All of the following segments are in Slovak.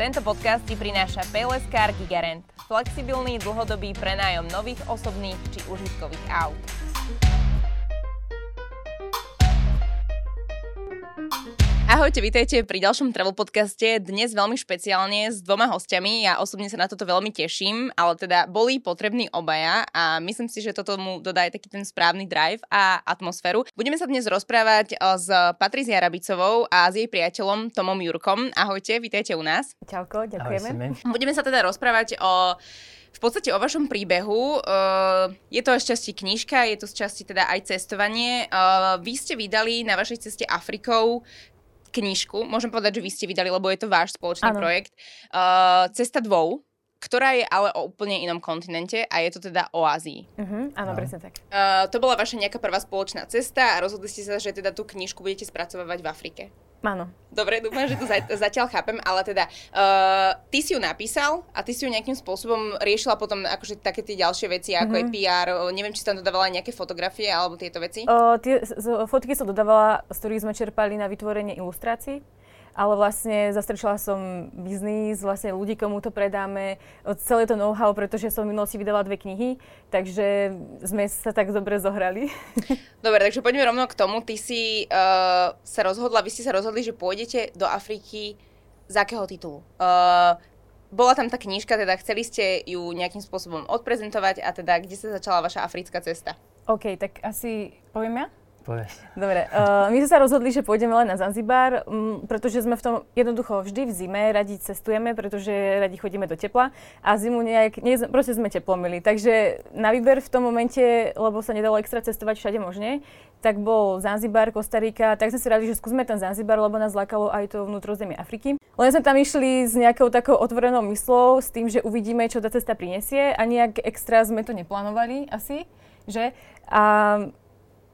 Tento podcast ti prináša Payless Car Gigarant. Flexibilný dlhodobý prenájom nových osobných či užitkových aut. Ahojte, vítajte pri ďalšom travel podcaste. Dnes veľmi špeciálne s dvoma hostiami. Ja osobne sa na toto veľmi teším, ale teda boli potrební obaja a myslím si, že toto mu dodá aj taký ten správny drive a atmosféru. Budeme sa dnes rozprávať s Patrizia Rabicovou a s jej priateľom Tomom Jurkom. Ahojte, vítajte u nás. Čauko, ďakujeme. Ahoj, Budeme sa teda rozprávať o v podstate o vašom príbehu. Uh, je to z časti knižka, je to z časti teda aj cestovanie. Uh, vy ste vydali na vašej ceste Afrikou knižku, môžem povedať, že vy ste vydali, lebo je to váš spoločný ano. projekt, uh, Cesta dvou, ktorá je ale o úplne inom kontinente a je to teda o Ázii. Uh-huh, áno, no. presne tak. Uh, to bola vaša nejaká prvá spoločná cesta a rozhodli ste sa, že teda tú knižku budete spracovávať v Afrike. Áno. Dobre, dúfam, že to zatiaľ chápem, ale teda uh, ty si ju napísal a ty si ju nejakým spôsobom riešila potom akože také tie ďalšie veci, ako mm-hmm. je mhm. PR, neviem, či tam dodávala nejaké fotografie alebo tieto veci? Uh, tie z, fotky som dodávala, z ktorých sme čerpali na vytvorenie ilustrácií ale vlastne zastrčila som biznis, vlastne ľudí, komu to predáme, celé to know-how, pretože som v minulosti vydala dve knihy, takže sme sa tak dobre zohrali. Dobre, takže poďme rovno k tomu. Ty si uh, sa rozhodla, vy ste sa rozhodli, že pôjdete do Afriky z akého titulu? Uh, bola tam tá knižka, teda chceli ste ju nejakým spôsobom odprezentovať a teda kde sa začala vaša africká cesta? OK, tak asi poviem ja? Povedz. Dobre, uh, my sme sa rozhodli, že pôjdeme len na Zanzibar, um, pretože sme v tom jednoducho vždy v zime radi cestujeme, pretože radi chodíme do tepla a zimu nejak, nie, proste sme teplomili. Takže na výber v tom momente, lebo sa nedalo extra cestovať všade možne, tak bol Zanzibar, Kostarika, tak sme si radi, že skúsme ten Zanzibar, lebo nás lákalo aj to vnútrozemie Afriky. Len sme tam išli s nejakou takou otvorenou myslou, s tým, že uvidíme, čo tá cesta prinesie a nejak extra sme to neplánovali asi, že? A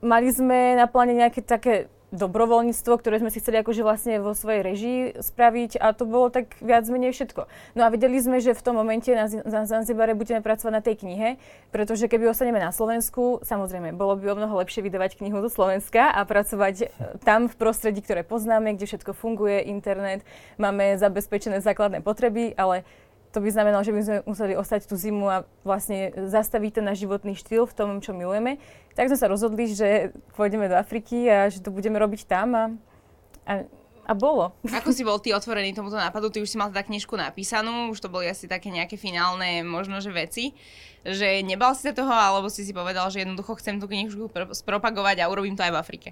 mali sme na pláne nejaké také dobrovoľníctvo, ktoré sme si chceli akože vlastne vo svojej režii spraviť a to bolo tak viac menej všetko. No a vedeli sme, že v tom momente na, na Zanzibare budeme pracovať na tej knihe, pretože keby ostaneme na Slovensku, samozrejme, bolo by o mnoho lepšie vydávať knihu do Slovenska a pracovať e, tam v prostredí, ktoré poznáme, kde všetko funguje, internet, máme zabezpečené základné potreby, ale to by znamenalo, že by sme museli ostať tú zimu a vlastne zastaviť ten náš životný štýl v tom, čo milujeme. Tak sme sa rozhodli, že pôjdeme do Afriky a že to budeme robiť tam a, a, a bolo. Ako si bol ty otvorený tomuto nápadu? Ty už si mal teda knižku napísanú, už to boli asi také nejaké finálne možno, že veci. Že nebal si sa toho, alebo si si povedal, že jednoducho chcem tú knižku spropagovať a urobím to aj v Afrike?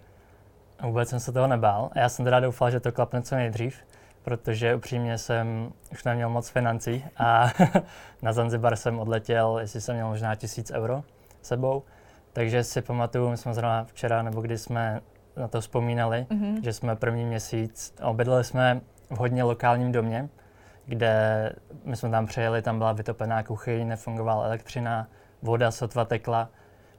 Vůbec jsem se toho nebál. Já jsem teda doufal, že to klapne co nejdřív protože upřímně jsem už neměl moc financí a na Zanzibar jsem odletěl, jestli jsem měl možná tisíc euro sebou. Takže si pamatuju, my jsme zrovna včera, nebo kdy jsme na to vzpomínali, mm-hmm. že jsme první měsíc, obydleli jsme v hodně lokálním domě, kde my jsme tam přijeli, tam byla vytopená kuchyň, nefungovala elektřina, voda sotva tekla.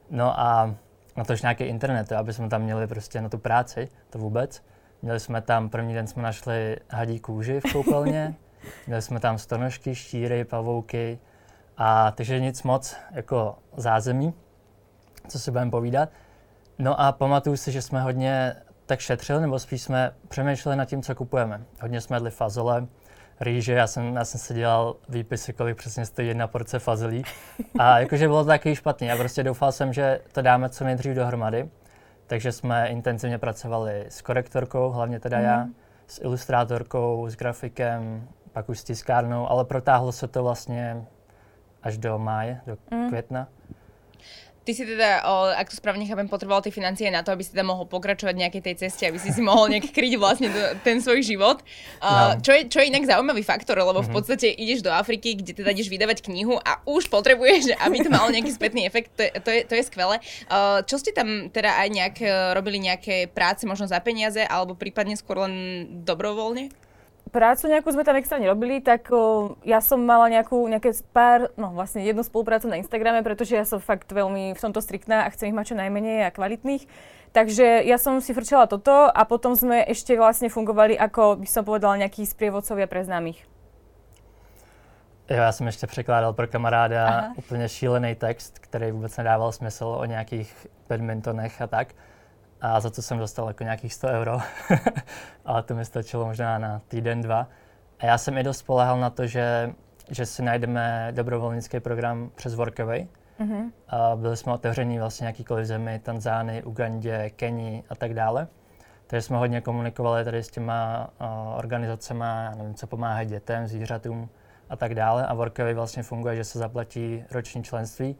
No a na tož nějaký internet, aby jsme tam měli prostě na tu práci, to vůbec. Měli jsme tam, první den jsme našli hadí kůži v koupelně, měli jsme tam stonožky, štíry, pavouky, a takže nic moc jako zázemí, co si budeme povídat. No a pamatuju si, že jsme hodně tak šetřili, nebo spíš jsme přemýšleli nad tím, co kupujeme. Hodně jsme jedli fazole, rýže, já jsem, já jsem si dělal výpisy, kolik přesně stojí jedna porce fazolí. A jakože bylo to taky špatný. Já prostě doufal jsem, že to dáme co nejdřív dohromady. Takže jsme intenzivně pracovali s korektorkou, hlavně teda mm. já, mhm. s ilustrátorkou, s grafikem, pak už s tiskárnou, ale protáhlo se to vlastně až do máje, do mm. května. Ty si teda, ak to správne chápem, potreboval tie financie na to, aby si teda mohol pokračovať nejakej tej ceste, aby si si mohol nejak kryť vlastne to, ten svoj život. Uh, no. čo, je, čo je inak zaujímavý faktor, lebo v mhm. podstate ideš do Afriky, kde teda ideš vydávať knihu a už potrebuješ, aby to malo nejaký spätný efekt. To je, to je, to je skvelé. Uh, čo ste tam teda aj nejak e, robili nejaké práce možno za peniaze alebo prípadne skôr len dobrovoľne? Prácu nejakú sme tam extra nerobili, tak o, ja som mala nejakú, nejaké pár, no vlastne jednu spoluprácu na Instagrame, pretože ja som fakt veľmi v tomto striktná a chcem ich mať čo najmenej a kvalitných. Takže ja som si frčala toto a potom sme ešte vlastne fungovali ako, by som povedala, nejakí sprievodcovia pre známych. Jo, já jsem ještě překládal pro kamaráda Aha. úplně šílený text, který vůbec nedával smysl o nějakých badmintonech a tak a za to jsem dostal jako nějakých 100 euro, ale to mi stačilo možná na týden, dva. A já jsem i dost spolehal na to, že, že si najdeme dobrovolnický program přes Workaway. Mm-hmm. A byli jsme otevření vlastně jakýkoliv zemi, Tanzány, Ugandě, Keni a tak dále. Takže jsme hodně komunikovali tady s těma uh, organizacemi, nevím, co pomáhají dětem, zvířatům a tak dále. A Workaway vlastně funguje, že se zaplatí roční členství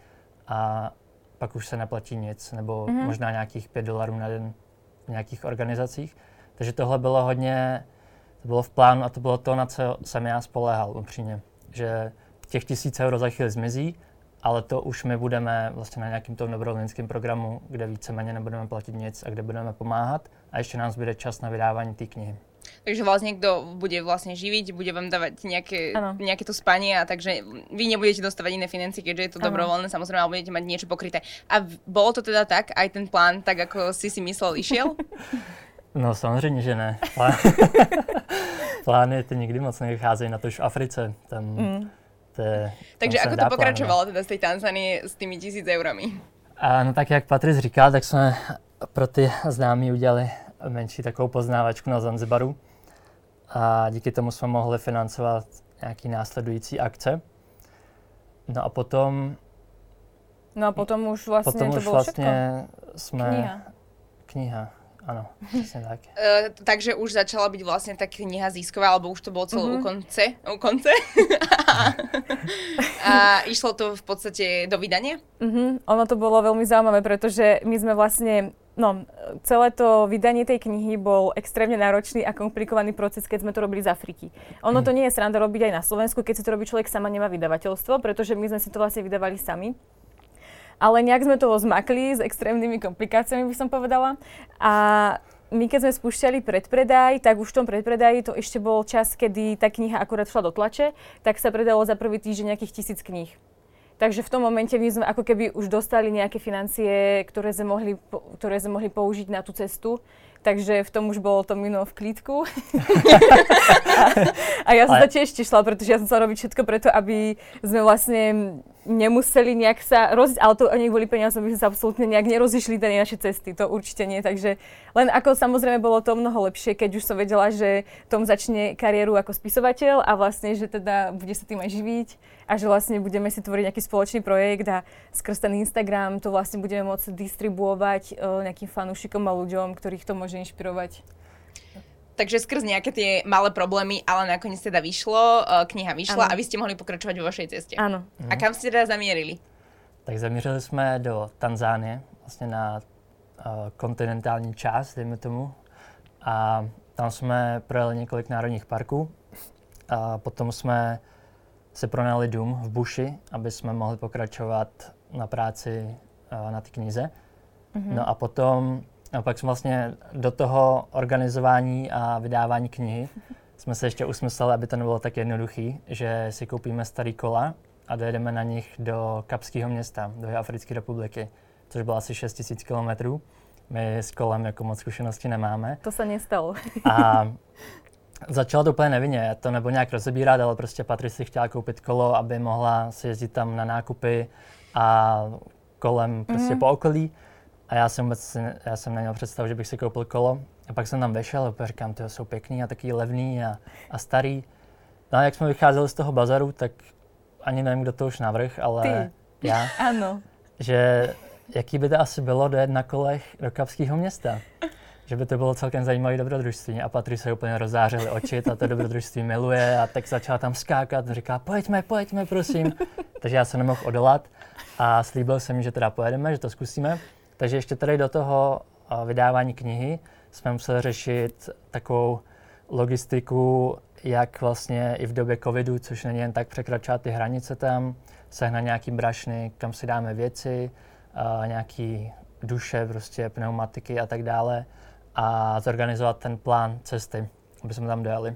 a pak už se neplatí nic, nebo mm-hmm. možná nějakých 5 dolarů na den v nějakých organizacích. Takže tohle bylo hodně, to bylo v plánu a to bylo to, na co jsem já spoléhal upřímně. Že těch tisíc euro za chvíli zmizí, ale to už my budeme vlastně na nějakým tom dobrovolnickém programu, kde víceméně nebudeme platit nic a kde budeme pomáhat a ještě nám zbyde čas na vydávání té knihy. Takže vlastne kto bude vlastne živiť, bude vám dávať nejaké, nejaké to spanie a takže vy nebudete dostávať iné financie, keďže je to ano. dobrovoľné, samozrejme, ale budete mať niečo pokryté. A bolo to teda tak, aj ten plán, tak ako si si myslel, išiel? No samozřejmě, že ne. Plány ty nikdy moc nevycházejí na to už v Africe. Tam, mm. te, Takže ako to pokračovalo teda z tej Tanzanie s tými tisíc eurami? A, no tak jak Patrice říkal, tak jsme pro ty známí udělali menší takovou poznávačku na Zanzibaru a díky tomu jsme mohli financovat nějaký následující akce. No a potom... No a potom už vlastně potom to už vlastně jsme... Kniha. Kniha. Áno, presne tak. Uh, takže už začala byť vlastne tá kniha získová, alebo už to bolo celé mm-hmm. u konce. U konce. a išlo to v podstate do vydania? Mm-hmm. Ono to bolo veľmi zaujímavé, pretože my sme vlastne No, celé to vydanie tej knihy bol extrémne náročný a komplikovaný proces, keď sme to robili z Afriky. Ono to mhm. nie je sranda robiť aj na Slovensku, keď si to robí človek sama nemá vydavateľstvo, pretože my sme si to vlastne vydávali sami ale nejak sme toho zmakli s extrémnymi komplikáciami, by som povedala. A my keď sme spúšťali predpredaj, tak už v tom predpredaji to ešte bol čas, kedy tá kniha akurát šla do tlače, tak sa predalo za prvý týždeň nejakých tisíc kníh. Takže v tom momente my sme ako keby už dostali nejaké financie, ktoré sme mohli, ktoré sme mohli použiť na tú cestu takže v tom už bolo to minulo v klídku. a, ja som sa tiež tešila, pretože ja som chcela robiť všetko preto, aby sme vlastne nemuseli nejak sa rozísť, ale to ani kvôli peniazom by sme sa absolútne nejak nerozišli tie naše cesty, to určite nie, takže len ako samozrejme bolo to mnoho lepšie, keď už som vedela, že Tom začne kariéru ako spisovateľ a vlastne, že teda bude sa tým aj živiť a že vlastne budeme si tvoriť nejaký spoločný projekt a skrz ten Instagram to vlastne budeme môcť distribuovať uh, nejakým fanúšikom a ľuďom, ktorých to môže inšpirovať. Takže skrz nejaké tie malé problémy, ale nakoniec teda vyšlo, uh, kniha vyšla ano. a vy ste mohli pokračovať vo vašej ceste. Áno. A kam ste teda zamierili? Tak zamířili jsme do Tanzánie, vlastně na uh, kontinentální část, dejme tomu. A tam jsme projeli několik národních parků. A potom jsme si pronajali dům v buši, aby jsme mohli pokračovat na práci uh, na té knize. Mm-hmm. No a potom a pak jsme vlastně do toho organizování a vydávání knihy jsme se ještě usmysleli, aby to nebylo tak jednoduchý, že si koupíme starý kola a dojedeme na nich do Kapského města, do Africké republiky, což bylo asi 6 000 kilometrů. My s kolem jako moc zkušenosti nemáme. To se nestalo. a začalo to úplně nevinně, to nebo nějak rozebírat, ale prostě Patrice si chtěla koupit kolo, aby mohla si jezdit tam na nákupy a kolem prostě mm-hmm. po okolí. A já jsem vůbec já jsem neměl představu, že bych si koupil kolo. A pak jsem tam vešel a říkám, ty jsou pěkný a taky levný a, a starý. No a jak jsme vycházeli z toho bazaru, tak ani nevím, kdo to už navrh, ale Ty. já. Ano. Že jaký by to asi bylo dojet na kolech do Kapského města. Že by to bylo celkem zajímavé dobrodružství. A Patry se úplně rozářily oči, a to dobrodružství miluje a tak začala tam skákat a říká, pojďme, pojďme, prosím. Takže já se nemohl odolat a slíbil jsem mi, že teda pojedeme, že to zkusíme. Takže ještě tady do toho vydávání knihy jsme museli řešit takovou logistiku, jak vlastně i v době covidu, což není jen tak překračovat ty hranice tam, sehnat nějaký brašny, kam si dáme věci, nějaký duše, prostě pneumatiky a tak dále a zorganizovat ten plán cesty, aby jsme tam dojeli.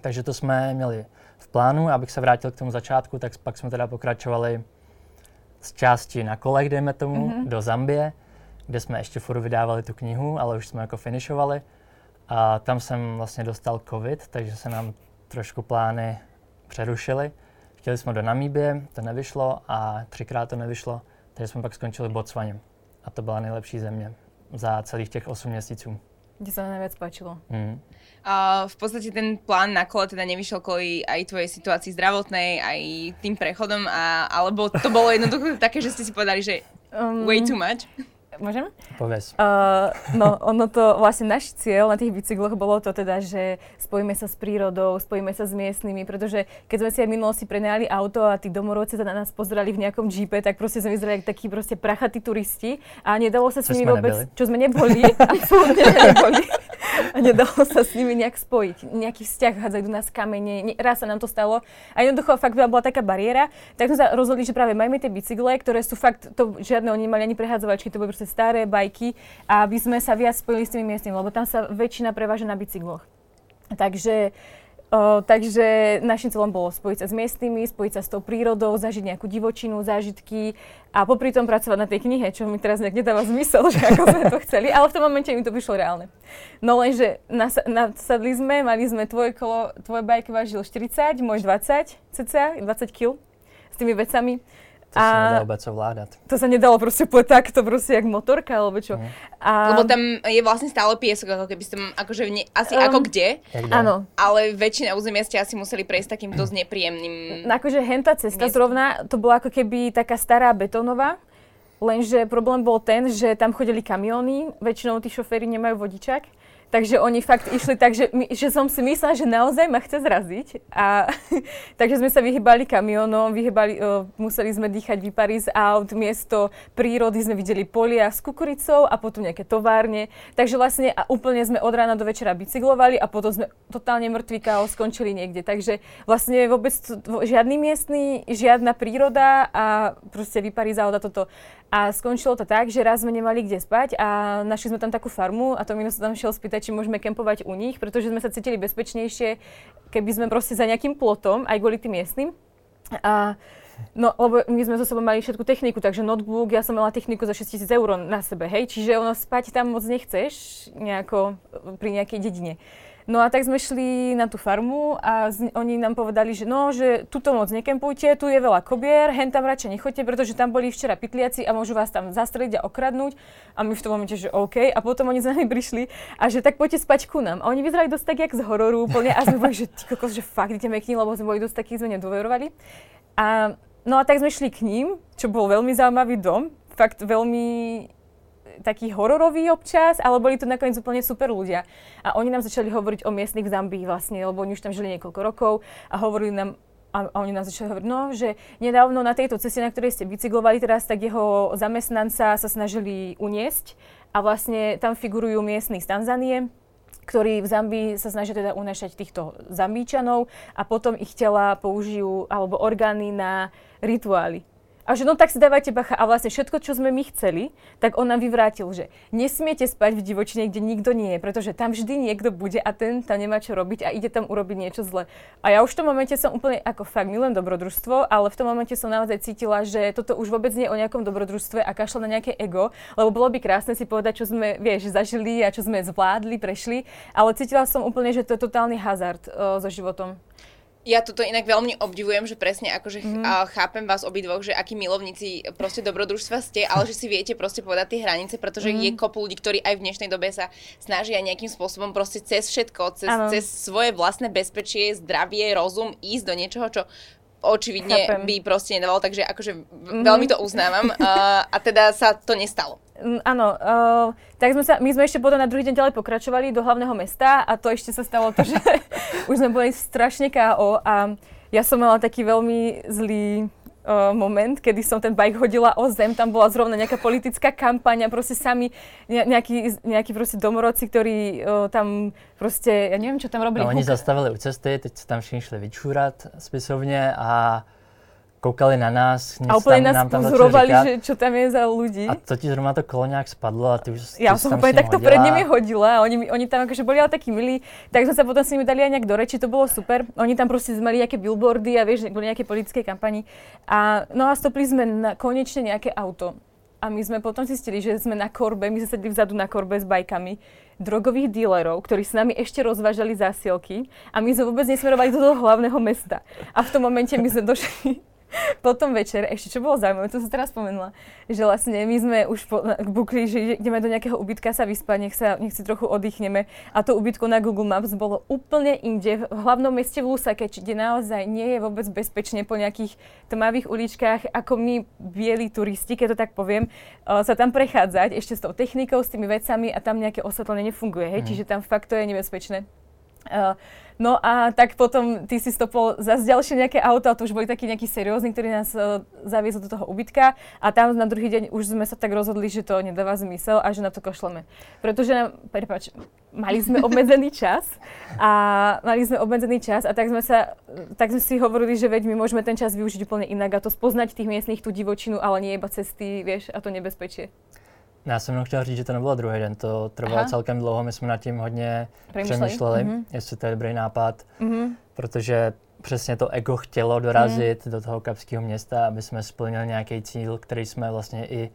Takže to jsme měli v plánu, abych se vrátil k tomu začátku, tak pak jsme teda pokračovali z části na kolech, dejme tomu, mm-hmm. do Zambie, kde jsme ještě furt vydávali tu knihu, ale už jsme jako finišovali. A tam jsem vlastně dostal covid, takže se nám trošku plány přerušily. Chtěli jsme do Namíbie, to nevyšlo a třikrát to nevyšlo, takže jsme pak skončili v Botswaně. A to byla nejlepší země za celých těch 8 měsíců. Kde sa najviac páčilo. Mm. Uh, v podstate ten plán na kole teda nevyšiel kvôli aj tvojej situácii zdravotnej, aj tým prechodom, a, alebo to bolo jednoducho také, že ste si povedali, že um, way too much? Môžem? Povedz. Uh, no, ono to, vlastne náš cieľ na tých bicykloch bolo to teda, že spojíme sa s prírodou, spojíme sa s miestnymi, pretože keď sme si aj v minulosti prenajali auto a tí domorodci sa na nás pozerali v nejakom džípe, tak proste sme vyzerali takí proste prachatí turisti a nedalo sa s nimi vôbec, neboli. čo sme neboli, absolútne neboli. A nedalo sa s nimi nejak spojiť, nejaký vzťah, hádzajú do nás kamene, raz sa nám to stalo a jednoducho fakt bola taká bariéra, tak sme sa rozhodli, že práve majme tie bicykle, ktoré sú fakt, to žiadne oni nemali ani prehádzovačky, to boli proste staré bajky, aby sme sa viac spojili s tými miestnymi, lebo tam sa väčšina preváža na bicykloch. Takže Takže našim cieľom bolo spojiť sa s miestnymi, spojiť sa s tou prírodou, zažiť nejakú divočinu, zážitky a popri tom pracovať na tej knihe, čo mi teraz nejak nedáva zmysel, že ako sme to chceli, ale v tom momente mi to vyšlo reálne. No lenže nas- nasadli sme, mali sme tvoje kolo, tvoje bajky vážil 40, môj 20 cca, 20 kg s tými vecami. To a sa nedá vôbec ovládať. To sa nedalo proste povedať takto, proste jak motorka, alebo čo. Mm. A... Lebo tam je vlastne stále piesok, ako keby ste, akože ne, asi um, ako kde, áno. ale väčšina územia ste asi museli prejsť takým dosť nepríjemným... No, akože henta cesta miestom. zrovna, to bola ako keby taká stará betónová, lenže problém bol ten, že tam chodili kamióny, väčšinou tí šoféry nemajú vodičak Takže oni fakt išli tak, že, my, že som si myslela, že naozaj ma chce zraziť. A, takže sme sa vyhybali kamionom, vyhybali, uh, museli sme dýchať výpary z aut, miesto prírody sme videli polia s kukuricou a potom nejaké továrne. Takže vlastne a úplne sme od rána do večera bicyklovali a potom sme totálne mŕtvý chaos skončili niekde. Takže vlastne vôbec žiadny miestny, žiadna príroda a proste vypary z aut a toto. A skončilo to tak, že raz sme nemali kde spať a našli sme tam takú farmu a to mi sa tam šiel spýtať, či môžeme kempovať u nich, pretože sme sa cítili bezpečnejšie, keby sme proste za nejakým plotom, aj kvôli tým miestnym. A No, lebo my sme so sebou mali všetku techniku, takže notebook, ja som mala techniku za 6000 eur na sebe, hej, čiže ono spať tam moc nechceš, nejako pri nejakej dedine. No a tak sme šli na tú farmu a z, oni nám povedali, že no, že tuto moc nekempujte, tu je veľa kobier, hen tam radšej nechoďte, pretože tam boli včera pytliaci a môžu vás tam zastreliť a okradnúť. A my v tom momente, že OK. A potom oni za nami prišli a že tak poďte spať ku nám. A oni vyzerali dosť tak, jak z hororu úplne. A sme boli, že ty kokos, že fakt ideme k ním, lebo sme boli dosť takí, sme nedôverovali. A no a tak sme šli k ním, čo bol veľmi zaujímavý dom. Fakt veľmi taký hororový občas, ale boli to nakoniec úplne super ľudia. A oni nám začali hovoriť o miestnych v Zambii vlastne, lebo oni už tam žili niekoľko rokov a hovorili nám a oni nám začali hovoriť, no, že nedávno na tejto ceste, na ktorej ste bicyklovali teraz, tak jeho zamestnanca sa snažili uniesť a vlastne tam figurujú miestni z Tanzanie, ktorí v Zambii sa snažia teda unášať týchto Zambíčanov a potom ich tela použijú alebo orgány na rituály. A že no tak si dávajte bacha. A vlastne všetko, čo sme my chceli, tak on nám vyvrátil, že nesmiete spať v divočine, kde nikto nie je, pretože tam vždy niekto bude a ten tam nemá čo robiť a ide tam urobiť niečo zle. A ja už v tom momente som úplne ako fakt milujem dobrodružstvo, ale v tom momente som naozaj cítila, že toto už vôbec nie je o nejakom dobrodružstve a kašla na nejaké ego, lebo bolo by krásne si povedať, čo sme, vieš, zažili a čo sme zvládli, prešli, ale cítila som úplne, že to je totálny hazard uh, so životom. Ja toto inak veľmi obdivujem, že presne akože mm. chápem vás obidvoch, že akí milovníci proste dobrodružstva ste, ale že si viete proste povedať tie hranice, pretože mm. je kopu ľudí, ktorí aj v dnešnej dobe sa snažia nejakým spôsobom proste cez všetko, cez, cez svoje vlastné bezpečie, zdravie, rozum ísť do niečoho, čo očividne Chápem. by proste nedával, takže akože mm-hmm. veľmi to uznávam uh, a teda sa to nestalo. Mm, áno, uh, tak sme sa, my sme ešte potom na druhý deň ďalej pokračovali do hlavného mesta a to ešte sa stalo to, že už sme boli strašne KO a ja som mala taký veľmi zlý moment, kedy som ten bike hodila o zem, tam bola zrovna nejaká politická kampaň a proste sami nejakí, nejakí proste domorodci, ktorí uh, tam proste, ja neviem, čo tam robili. No, oni zastavili u cesty, teď sa tam všichni šli vyčúrať spisovne a koukali na nás. A úplne tam, nás pozorovali, že čo tam je za ľudí. A to ti zrovna to kolo nejak spadlo a ty už Ja som úplne takto hodila. pred nimi hodila a oni, oni tam akože boli ale takí milí, tak sme sa potom s nimi dali aj nejak do reči, to bolo super. Oni tam proste mali nejaké billboardy a vieš, boli nejaké politické kampani. A no a stopli sme na, konečne nejaké auto. A my sme potom zistili, že sme na korbe, my sme sedeli vzadu na korbe s bajkami drogových dílerov, ktorí s nami ešte rozvážali zásielky a my sme vôbec nesmerovali do toho hlavného mesta. A v tom momente my sme došli potom večer, ešte čo bolo zaujímavé, to som teraz spomenula, že vlastne my sme už po, bukli, že ideme do nejakého ubytka sa vyspať, nech, sa, nech si trochu oddychneme. A to ubytko na Google Maps bolo úplne inde, v hlavnom meste v Lusake, kde naozaj nie je vôbec bezpečne po nejakých tmavých uličkách, ako my bieli turisti, keď to tak poviem, uh, sa tam prechádzať ešte s tou technikou, s tými vecami a tam nejaké osvetlenie nefunguje, hej? Mm. čiže tam fakt to je nebezpečné. Uh, No a tak potom ty si stopol zase ďalšie nejaké auto, a to už boli takí nejakí seriózni, ktorí nás uh, zaviezli do toho ubytka a tam na druhý deň už sme sa tak rozhodli, že to nedáva zmysel a že na to košleme. Pretože nám, prepáč, mali sme obmedzený čas a mali sme obmedzený čas a tak sme sa, tak sme si hovorili, že veď my môžeme ten čas využiť úplne inak a to spoznať tých miestnych tú divočinu, ale nie iba cesty, vieš, a to nebezpečie. Já jsem jenom chtěl říct, že to nebylo druhý den, to trvalo Aha. celkem dlouho, my jsme nad tím hodně Přemýšleli. přemýšleli, mm-hmm. jestli to je dobrý nápad, mm-hmm. protože přesně to ego chtělo dorazit mm. do toho kapského města, aby jsme splnili nějaký cíl, který jsme vlastně i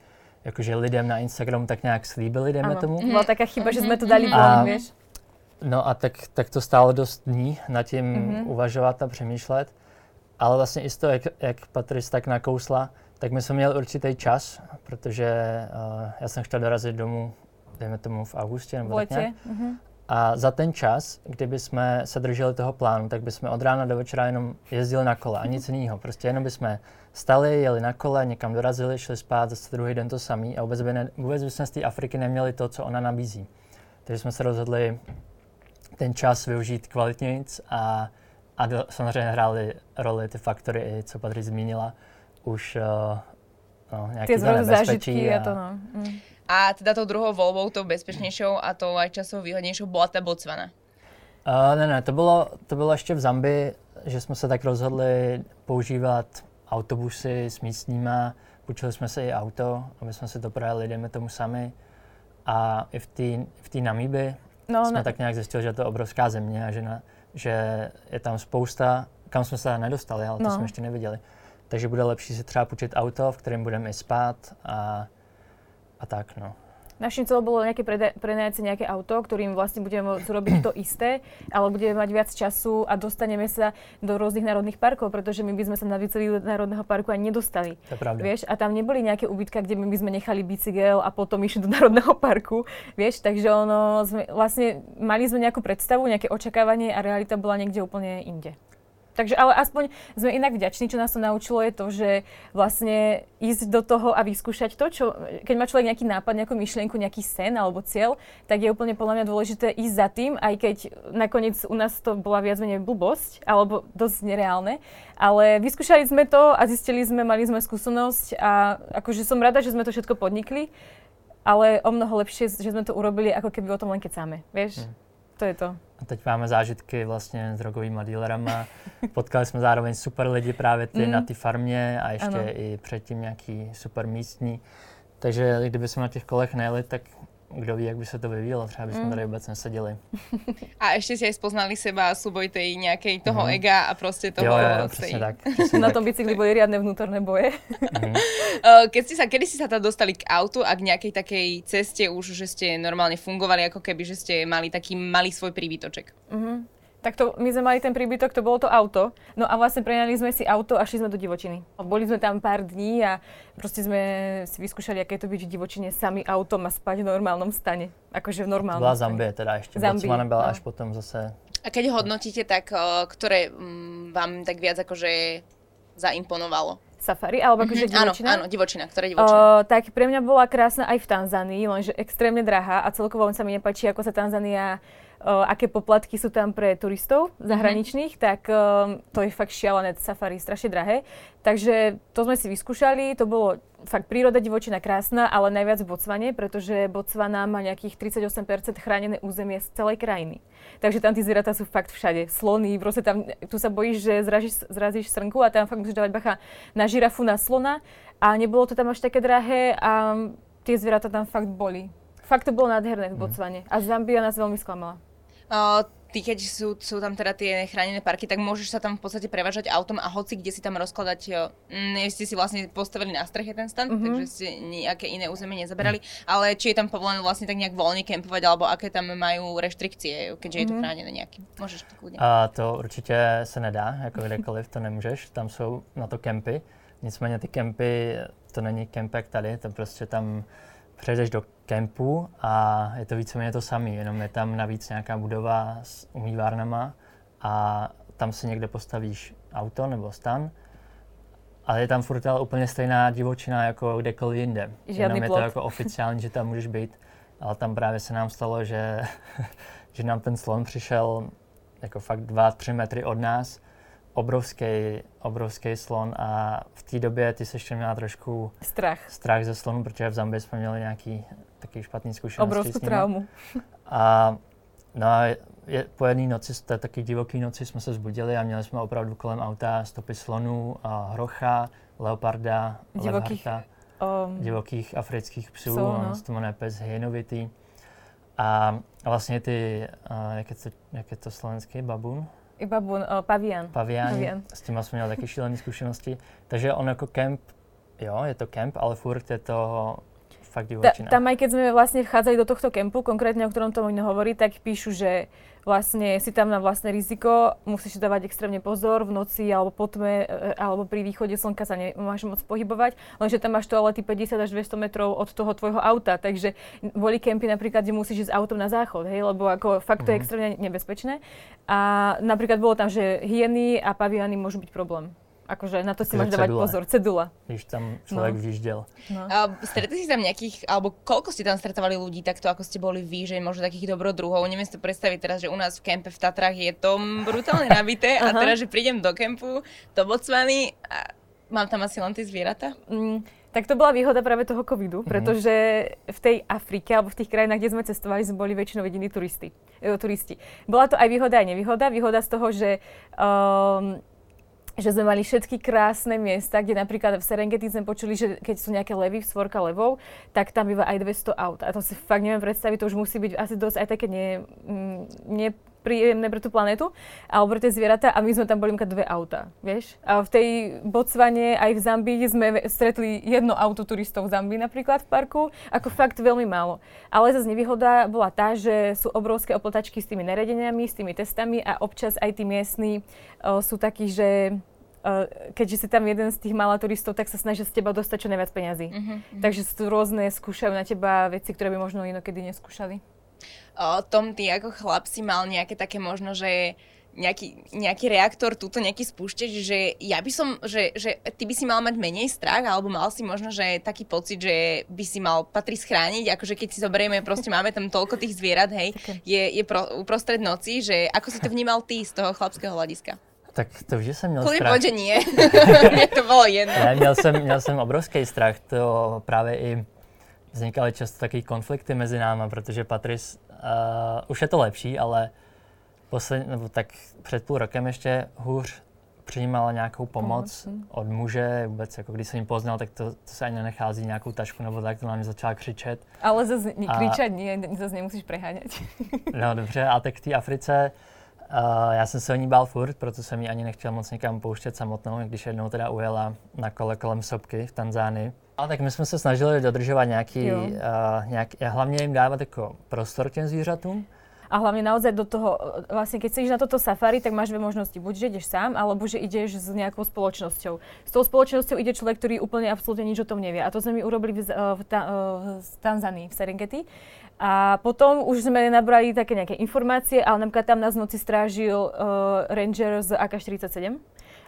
jakože lidem na Instagramu tak nějak slíbili, dejme tomu. Byla taká chyba, že jsme to dali von, víš? No a tak, tak to stálo dost dní nad tím mm-hmm. uvažovat a přemýšlet. Ale vlastně i z toho, jak, jak Patrice tak nakousla, tak my jsme měli určitý čas, protože uh, já jsem chtěl dorazit domů, dejme tomu v augustě nebo tak nějak. Mm-hmm. A za ten čas, kdyby jsme se drželi toho plánu, tak bychom od rána do večera jenom jezdili na kole a nic jiného. Prostě jenom bychom stali, jeli na kole, někam dorazili, šli spát, zase druhý den to samý a vůbec, by ne, vůbec bychom z té Afriky neměli to, co ona nabízí. Takže jsme se rozhodli ten čas využít kvalitnějc a, a do, samozřejmě hrály roli ty faktory, co Patrik zmínila, už uh, no, nejaké zážitky a, a to no. Mm. A teda tou druhou voľbou, tou bezpečnejšou a tou aj časovou výhodnejšou bola tá Botswana? Uh, ne, ne, to bylo, to bylo ještě v Zambii, že jsme se tak rozhodli používat autobusy s místníma, půjčili jsme si i auto, aby jsme si to projeli, jdeme tomu sami. A i v té v tý no, jsme ne. tak nějak zjistili, že to je obrovská země a že, na, že je tam spousta, kam jsme se nedostali, ale to no. jsme ještě neviděli takže bude lepší si třeba počít auto, v kterém budeme spát a, a tak, no. Našim cieľom bolo nejaké prenajať si nejaké auto, ktorým vlastne budeme môcť robiť to isté, ale budeme mať viac času a dostaneme sa do rôznych národných parkov, pretože my by sme sa na do národného parku ani nedostali. To je pravda. Vieš, a tam neboli nejaké ubytka, kde my by sme nechali bicykel a potom išli do národného parku. Vieš, takže ono, sme, vlastne mali sme nejakú predstavu, nejaké očakávanie a realita bola niekde úplne inde. Takže ale aspoň sme inak vďační, čo nás to naučilo je to, že vlastne ísť do toho a vyskúšať to, čo, keď má človek nejaký nápad, nejakú myšlienku, nejaký sen alebo cieľ, tak je úplne podľa mňa dôležité ísť za tým, aj keď nakoniec u nás to bola viac menej blbosť alebo dosť nereálne, ale vyskúšali sme to a zistili sme, mali sme skúsenosť a akože som rada, že sme to všetko podnikli, ale o mnoho lepšie, že sme to urobili, ako keby o tom len kecáme, vieš? Hmm. To je to. A teď máme zážitky vlastně s drogovými dealerama. Potkali jsme zároveň super lidi právě ty mm. na té farmě a ještě ano. i předtím nějaký super místní. Takže kdyby jsme na těch kolech nejeli, tak kdo ví, jak by se to vyvíjelo, třeba bychom mm. tady vůbec neseděli. A ještě si aj spoznali seba a súboj tej nejakej toho mm. ega a prostě toho... Jo, jo, přesně tak. Na tom bicykli boli riadne vnútorné boje. mm. Keď ste sa, kedy ste sa tam dostali k autu a k nejakej takej ceste už, že ste normálne fungovali, ako keby, že ste mali taký malý svoj príbytoček? Mm-hmm tak to, my sme mali ten príbytok, to bolo to auto. No a vlastne prenajali sme si auto a šli sme do divočiny. Boli sme tam pár dní a proste sme si vyskúšali, aké to byť v divočine sami autom a spať v normálnom stane. Akože v normálnom bola Zambie teda ešte. Zambie, Botswana bola no. až potom zase... A keď hodnotíte, tak ktoré mm, vám tak viac akože zaimponovalo? Safari, alebo akože mm-hmm, divočina? Áno, áno, divočina, ktorá divočina? Uh, tak pre mňa bola krásna aj v Tanzánii, lenže extrémne drahá a celkovo sa mi nepáči, ako sa Tanzania aké poplatky sú tam pre turistov zahraničných, mm-hmm. tak um, to je fakt šialené, safari, strašne drahé. Takže to sme si vyskúšali, to bolo fakt príroda divočina krásna, ale najviac v Botsvane, pretože Botswana má nejakých 38% chránené územie z celej krajiny. Takže tam tí zvieratá sú fakt všade. Slony, proste tam, tu sa bojíš, že zražíš, zrazíš srnku a tam fakt musíš dávať bacha na žirafu, na slona. A nebolo to tam až také drahé a tie zvieratá tam fakt boli. Fakt to bolo nádherné v mhm. Botsvane. A Zambia nás veľmi sklamala. Uh, ty keď sú, sú tam teda tie chránené parky, tak môžeš sa tam v podstate prevážať autom a hoci kde si tam rozkladať, ne ste si vlastne postavili na streche ten stand, mm-hmm. takže ste nejaké iné územie nezaberali, ale či je tam povolené vlastne tak nejak voľne kempovať, alebo aké tam majú reštrikcie, keďže mm-hmm. je to mhm. chránené nejakým. Môžeš to kľudne. A to určitě se nedá, jako kdekoliv to nemůžeš, tam jsou na to kempy. Nicméně ty kempy, to není kemp jak tady, to prostě tam přejdeš do kempu a je to víceméně to samé, jenom je tam navíc nějaká budova s umývárnama a tam si někde postavíš auto nebo stan, ale je tam furt ale úplně stejná divočina jako kdekoliv jinde. Žádný Jenom je to jako oficiální, že tam můžeš být, ale tam právě se nám stalo, že, že nám ten slon přišel jako fakt 2-3 metry od nás obrovský, obrovský slon a v té době ty se ještě měla trošku strach. strach ze slonu, protože v Zambii jsme měli nějaký taky špatný zkušenosti Obrovskou traumu. A no a je, po jedné noci, té taky divoký noci jsme se zbudili a měli jsme opravdu kolem auta stopy slonů, a hrocha, leoparda, divokých, um, divokých afrických psů, psů no. to jmenuje pes hyenovitý. A vlastně ty, uh, jak, je to, jak je to slovenský, babun? Iba bun, uh, pavian. Pavian. pavian. S tím jsme měli taky šílené zkušenosti. Takže on jako kemp, jo, je to kemp, ale furt je to fakt divočina. Ta, tam aj keď sme vlastne vchádzali do tohto kempu, konkrétne o ktorom to hovorí, tak píšu, že vlastne si tam na vlastné riziko, musíš dávať extrémne pozor v noci alebo po tme, e, alebo pri východe slnka sa nemáš moc pohybovať, lenže tam máš toalety 50 až 200 metrov od toho tvojho auta, takže boli kempy napríklad, kde musíš ísť autom na záchod, hej, lebo ako fakt to je mhm. extrémne nebezpečné. A napríklad bolo tam, že hyeny a paviany môžu byť problém. Akože na to si máš dávať pozor, cedula. Když tam človek no. vyždel. No. Uh, stretli si tam nejakých, alebo koľko ste tam stretovali ľudí takto, ako ste boli vy, že možno takých dobrodruhov? Neviem si to predstaviť teraz, že u nás v kempe v Tatrách je to brutálne nabité a teraz, že prídem do kempu, do Botswany a mám tam asi len tie zvieratá? Mm, tak to bola výhoda práve toho covidu, mm-hmm. pretože v tej Afrike alebo v tých krajinách, kde sme cestovali, sme boli väčšinou jediní turisti, e, turisti. Bola to aj výhoda, aj nevýhoda. Výhoda z toho, že um, že sme mali všetky krásne miesta, kde napríklad v Serengeti sme počuli, že keď sú nejaké levy, svorka levov, tak tam býva aj 200 aut. A to si fakt neviem predstaviť, to už musí byť asi dosť aj také nie, nie príjemné pre tú planetu alebo pre tie zvieratá a my sme tam boli dve auta, vieš. A v tej Botsvane aj v Zambii sme stretli jedno auto turistov v Zambii napríklad v parku, ako fakt veľmi málo. Ale zase nevýhoda bola tá, že sú obrovské oplatačky s tými naredeniami, s tými testami a občas aj tí miestni o, sú takí, že keďže si tam jeden z tých malá turistov, tak sa snažia z teba dostať čo najviac peňazí. Uh-huh, uh-huh. Takže sú rôzne, skúšajú na teba veci, ktoré by možno inokedy neskúšali o tom ty ako chlap si mal nejaké také možno, že nejaký, nejaký reaktor túto nejaký spúšťač, že ja by som, že, že ty by si mal mať menej strach, alebo mal si možno, že taký pocit, že by si mal patrí schrániť, akože keď si zoberieme, proste máme tam toľko tých zvierat, hej, je, je pro, uprostred noci, že ako si to vnímal ty z toho chlapského hľadiska? Tak to že jsem měl strach. Kvůli nie. Mně to bylo jedno. Ne, měl jsem, měl jsem obrovský strach. To právě i vznikaly často takové konflikty mezi náma, protože Patris Uh, už je to lepší, ale posled, nebo tak před půl rokem ještě hůř přijímala nějakou pomoc pomoc hm. od muže, vůbec jako když jsem ji poznal, tak to, to se ani nenechází nějakou tašku nebo tak, to na mě začala křičet. Ale zase a, křičet nie, zase nemusíš preháňat. no dobře, a tak v té Africe uh, já jsem se o ní bál furt, proto jsem ji ani nechtěl moc někam pouštět samotnou, když jednou teda ujela na kole kolem Sopky v Tanzánii. Ale tak my jsme se snažili dodržovat nějaký, uh, nějak, hlavně jim dávat jako prostor těm zvířatům. A hlavne naozaj do toho, vlastne keď chceš na toto safari, tak máš dve možnosti. Buď, že ideš sám, alebo že ideš s nejakou spoločnosťou. S tou spoločnosťou ide človek, ktorý úplne absolútne nič o tom nevie. A to sme my urobili v, v, ta, v Tanzánii, v Serengeti. A potom už sme nabrali také nejaké informácie, ale napríklad tam nás v noci strážil uh, ranger z AK-47.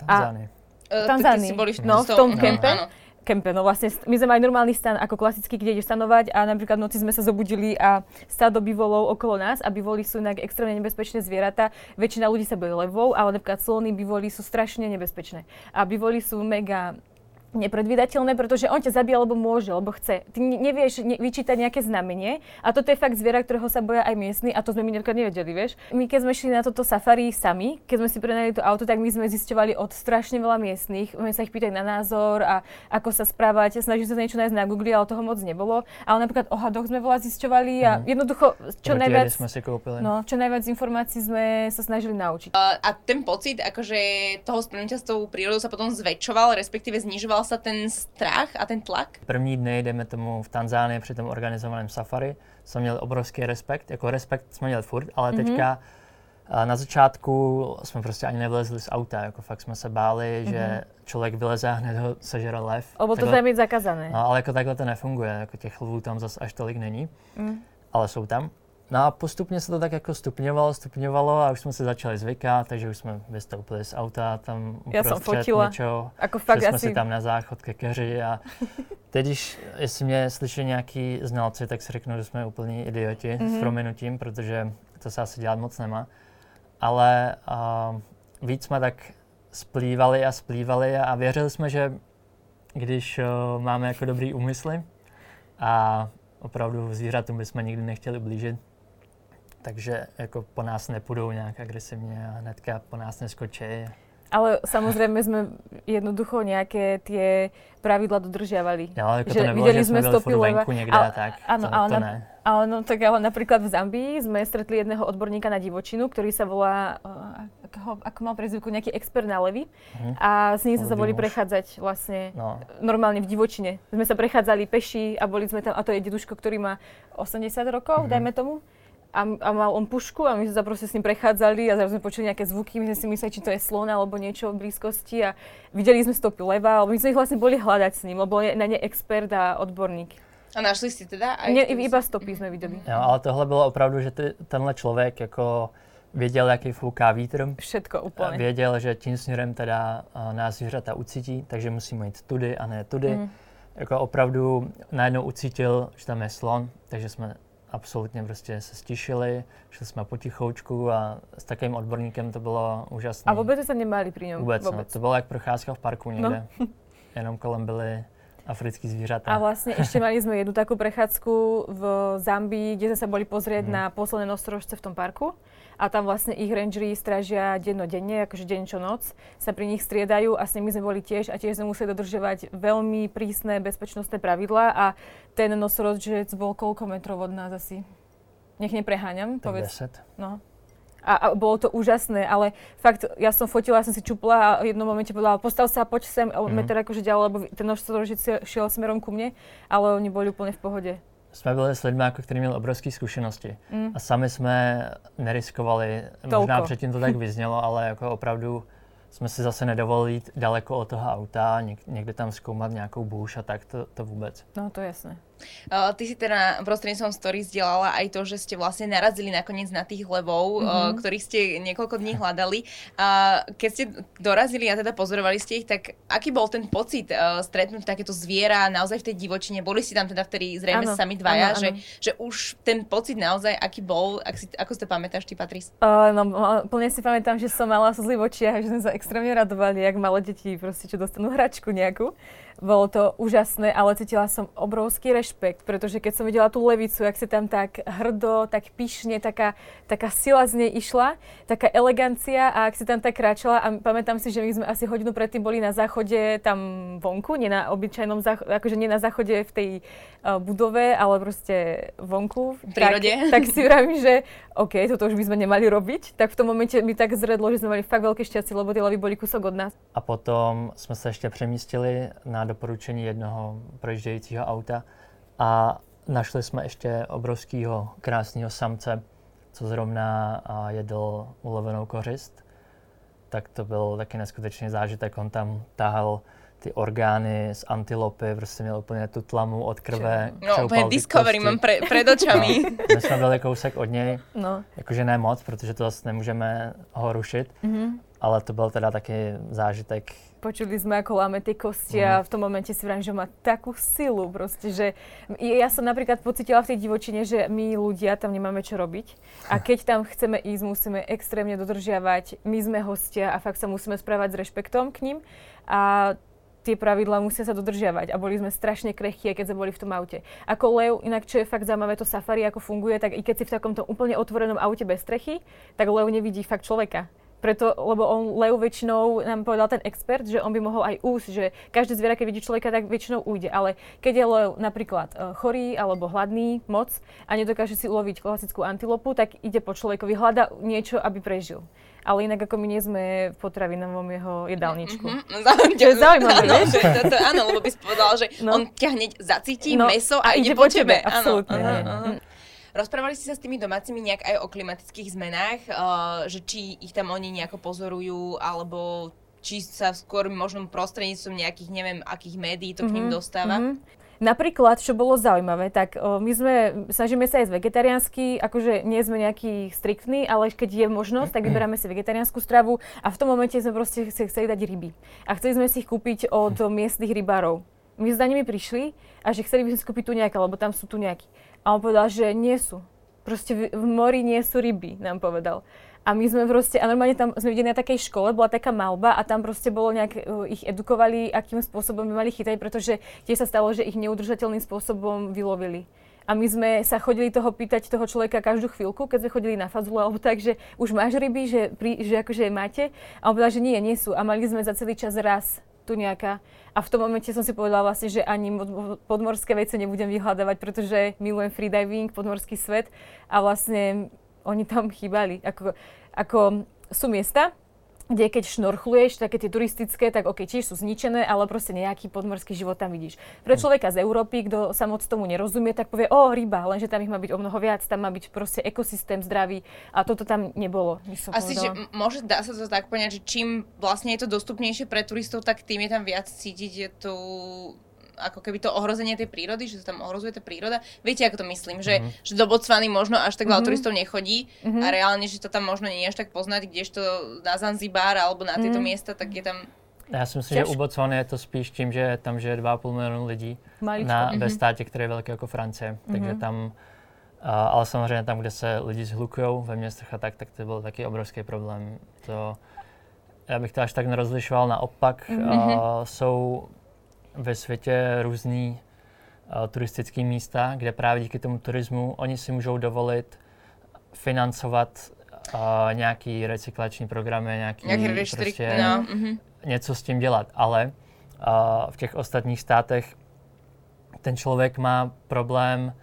Tanzánii. A, Tanzánii. No, v tom kempe. No, kempe. No vlastne my sme mali normálny stan ako klasický, kde ideš stanovať a napríklad v noci sme sa zobudili a stádo bivolov okolo nás a bivoli sú inak extrémne nebezpečné zvieratá. Väčšina ľudí sa bojí levou, ale napríklad slony bivoli sú strašne nebezpečné. A bivoli sú mega nepredvídateľné, pretože on ťa zabije, alebo môže, alebo chce. Ty nevieš ne, vyčítať nejaké znamenie a toto je fakt zviera, ktorého sa boja aj miestni a to sme my napríklad nevedeli, vieš. My keď sme šli na toto safari sami, keď sme si prenajali to auto, tak my sme zisťovali od strašne veľa miestnych, my sa ich pýtali na názor a ako sa správať, snažili sa niečo nájsť na Google, ale toho moc nebolo. Ale napríklad o hadoch sme veľa zisťovali a mm. jednoducho čo Proti najviac, sme si kúpili. no, čo najviac informácií sme sa snažili naučiť. Uh, a ten pocit akože toho splnutia s tou prírodou sa potom zväčšoval, respektíve znižoval sa ten strach a ten tlak? První dny, dejme tomu v Tanzánii při tom organizovaném safari, jsme měli obrovský respekt. Jako respekt jsme měli furt, ale mm-hmm. teďka na začátku jsme prostě ani nevlezli z auta, jako fakt jsme se báli, mm-hmm. že člověk vyleze a hned ho sežere lev. Lebo to takhle, mít zakázané. No, ale jako takhle to nefunguje, jako těch lvů tam zase až tolik není, mm. ale jsou tam. No a postupně se to tak jako stupňovalo, stupňovalo a už jsme se začali zvykat, takže už jsme vystoupili z auta tam Já jsem fotila. Něčeho, jako fakt jsme asi... si tam na záchod ke keři a teď, když, jestli mě slyší nějaký znalci, tak si řeknu, že jsme úplní idioti mm-hmm. s mhm. prominutím, protože to se asi dělat moc nemá. Ale uh, víc jsme tak splývali a splývali a věřili jsme, že když uh, máme jako dobrý úmysly a opravdu zvířatům bychom nikdy nechtěli blížit, takže jako po nás nepůjdou nějak agresivně a hnedka po nás neskočí. Ale samozrejme sme jednoducho nejaké tie pravidla dodržiavali. Ja, ale že to nebolo, videli že sme stopy leva. niekde ale, a tak. Áno, to, ale, to na, ale no, tak ale napríklad v Zambii sme stretli jedného odborníka na divočinu, ktorý sa volá, uh, ako, ako mal prezivku, nejaký expert na levy. Uh-huh. A s ním sme sa boli prechádzať vlastne no. normálne v divočine. Sme sa prechádzali peši a boli sme tam, a to je deduško, ktorý má 80 rokov, uh-huh. dajme tomu a, a mal on pušku a my sme sa proste s ním prechádzali a zrazu sme počuli nejaké zvuky, my sme si mysleli, či to je slon alebo niečo v blízkosti a videli sme stopy leva, alebo my sme ich vlastne boli hľadať s ním, lebo je na ne expert a odborník. A našli ste teda? Aj ne, iba stopy jsme viděli. Jo, ale tohle bylo opravdu, že ty, tenhle člověk jako věděl, jaký fouká vítr. Všetko úplně. Věděl, že tím směrem teda nás zvířata ucítí, takže musíme jít tudy a ne tudy. Mm. Jako opravdu najednou ucítil, že tam je slon, takže jsme absolutně prostě se stišili, šli jsme potichoučku a s takým odborníkem to bylo úžasné. A vůbec se nemáli při něm? Vůbec, vůbec. No, to bylo jak procházka v parku někde. No. Jenom kolem byly africký zvířata. A vlastne ešte mali sme jednu takú prechádzku v Zambii, kde sme sa boli pozrieť mm. na posledné nosorožce v tom parku. A tam vlastne ich rangeri stražia dennodenne, akože deň čo noc, sa pri nich striedajú a s nimi sme boli tiež a tiež sme museli dodržovať veľmi prísne bezpečnostné pravidlá a ten nosorožec bol koľko metrov od nás asi? Nech nepreháňam, tak povedz. 10. No, a, a bolo to úžasné, ale fakt, ja som fotila, ja som si čupla a v jednom momente povedala, postav sa, poď sem, mm. meter akože ďalej, lebo ten nožstorožec šiel smerom ku mne, ale oni boli úplne v pohode. Jsme byli s lidmi, jako, kteří měli obrovské zkušenosti. Mm. A sami jsme neriskovali, Tolko. možná předtím to tak vyznělo, ale jako opravdu jsme si zase nedovolili jít daleko od toho auta, někde tam zkoumat nějakou bůž a tak, to, to vůbec. No to jasné. Uh, ty si teda prostredníctvom story zdieľala aj to, že ste vlastne narazili nakoniec na tých levov, mm-hmm. uh, ktorých ste niekoľko dní hľadali. Uh, keď ste dorazili a teda pozorovali ste ich, tak aký bol ten pocit uh, stretnúť takéto zviera naozaj v tej divočine? Boli ste tam teda vtedy zrejme ano, sami dvaja, ano, že, ano. že už ten pocit naozaj, aký bol, ak si, ako si to pamätáš ty, Patris? Uh, no, plne si pamätám, že som mala slzy v očiach, že sme sa extrémne radovali, jak malé deti proste, čo dostanú hračku nejakú. Bolo to úžasné, ale cítila som obrovský rešpekt, pretože keď som videla tú levicu, jak si tam tak hrdo, tak pyšne, taká, taká sila z nej išla, taká elegancia a ak si tam tak kráčala a pamätám si, že my sme asi hodinu predtým boli na záchode tam vonku, nie na obyčajnom záchode, akože nie na záchode v tej uh, budove, ale proste vonku. V prírode. Tak, tak si vravím, že OK, toto už by sme nemali robiť, tak v tom momente mi tak zredlo, že sme mali fakt veľké šťastie, lebo tie levy boli kúsok od nás. A potom sme sa ešte přemístili na doporučení jednoho projíždějícího auta a našli jsme ještě obrovského krásného samce, co zrovna jedl ulovenou kořist. Tak to byl taky neskutečný zážitek. On tam tahal ty orgány z antilopy, prostě měl úplně tu tlamu od krve. No, úplně Discovery mám pre, před očami. No, my jsme byli kousek od něj, no. jakože ne moc, protože to zase nemůžeme ho rušit, mm-hmm. ale to byl teda taky zážitek počuli sme, ako láme tie kosti a mhm. v tom momente si vrám, že má takú silu proste, že ja som napríklad pocitila v tej divočine, že my ľudia tam nemáme čo robiť a keď tam chceme ísť, musíme extrémne dodržiavať, my sme hostia a fakt sa musíme správať s rešpektom k ním a tie pravidlá musia sa dodržiavať a boli sme strašne krehkí, keď sme boli v tom aute. Ako lev, inak čo je fakt zaujímavé to safari, ako funguje, tak i keď si v takomto úplne otvorenom aute bez strechy, tak lev nevidí fakt človeka. Preto, lebo on lev väčšinou, nám povedal ten expert, že on by mohol aj úsť, že každé zviera, keď vidí človeka, tak väčšinou ujde. Ale keď je lev napríklad e, chorý alebo hladný moc a nedokáže si uloviť klasickú antilopu, tak ide po človekovi, hľada niečo, aby prežil ale inak ako my nie sme v potravinovom jeho jedálničku. Mm-hmm. Čo je zaujímavé, áno, vieš? To, to, áno, lebo by si povedal, že no. on ťa hneď zacíti no, meso a, a ide po tebe. tebe. Absolútne. Áno, áno, áno. Rozprávali ste sa s tými domácimi nejak aj o klimatických zmenách, uh, že či ich tam oni nejako pozorujú, alebo či sa skôr možno prostredníctvom nejakých, neviem, akých médií to mm-hmm. k ním mhm, dostáva? Mm-hmm. Napríklad, čo bolo zaujímavé, tak o, my sme, snažíme sa jesť vegetariánsky, akože nie sme nejaký striktní, ale keď je možnosť, tak vyberáme si vegetariánsku stravu a v tom momente sme proste chceli dať ryby. A chceli sme si ich kúpiť od miestnych rybárov. My s nimi prišli a že chceli by sme si kúpiť tu nejaké, lebo tam sú tu nejakí. A on povedal, že nie sú. Proste v, v mori nie sú ryby, nám povedal. A my sme proste, a normálne tam sme videli na takej škole, bola taká malba a tam proste bolo nejak, uh, ich edukovali, akým spôsobom by mali chytať, pretože tiež sa stalo, že ich neudržateľným spôsobom vylovili. A my sme sa chodili toho pýtať toho človeka každú chvíľku, keď sme chodili na fazulu alebo tak, že už máš ryby, že, pri, že akože máte. A on povedal, že nie, nie sú. A mali sme za celý čas raz tu nejaká. A v tom momente som si povedala vlastne, že ani podmorské veci nebudem vyhľadávať, pretože milujem freediving, podmorský svet a vlastne oni tam chýbali. Ako, ako sú miesta, kde keď šnorchluješ, také tie turistické, tak ok, tiež sú zničené, ale proste nejaký podmorský život tam vidíš. Pre hm. človeka z Európy, kto sa moc tomu nerozumie, tak povie, o, ryba, lenže tam ich má byť o mnoho viac, tam má byť proste ekosystém zdravý a toto tam nebolo. Asi, povedala. že môže, dá sa to tak poňať, že čím vlastne je to dostupnejšie pre turistov, tak tým je tam viac cítiť tú ako keby to ohrozenie tej prírody, že sa tam ohrozuje tá príroda. Viete, ako to myslím, že, mm-hmm. že do Botswany možno až tak veľa mm-hmm. turistov nechodí mm-hmm. a reálne, že to tam možno nie je až tak poznať, kdežto na Zanzibar alebo na tieto mm-hmm. miesta, tak je tam já si myslím, Těž... že u Botswany je to spíš tím, že tam žije 2,5 milionu lidí Maličko. na, mm-hmm. ve státě, který je velký jako Francie. Mm-hmm. Takže tam, uh, ale samozřejmě tam, kde se lidi zhlukují ve městech a tak, tak to byl taky obrovský problém. To, já bych to až tak nerozlišoval, naopak mm-hmm. uh, jsou ve světě různý uh, turistické místa, kde právě díky tomu turismu oni si můžou dovolit financovat uh, nějaký recyklační programy, nějaký, nějaký prostě no. mm-hmm. něco s tím dělat. Ale uh, v těch ostatních státech ten člověk má problém,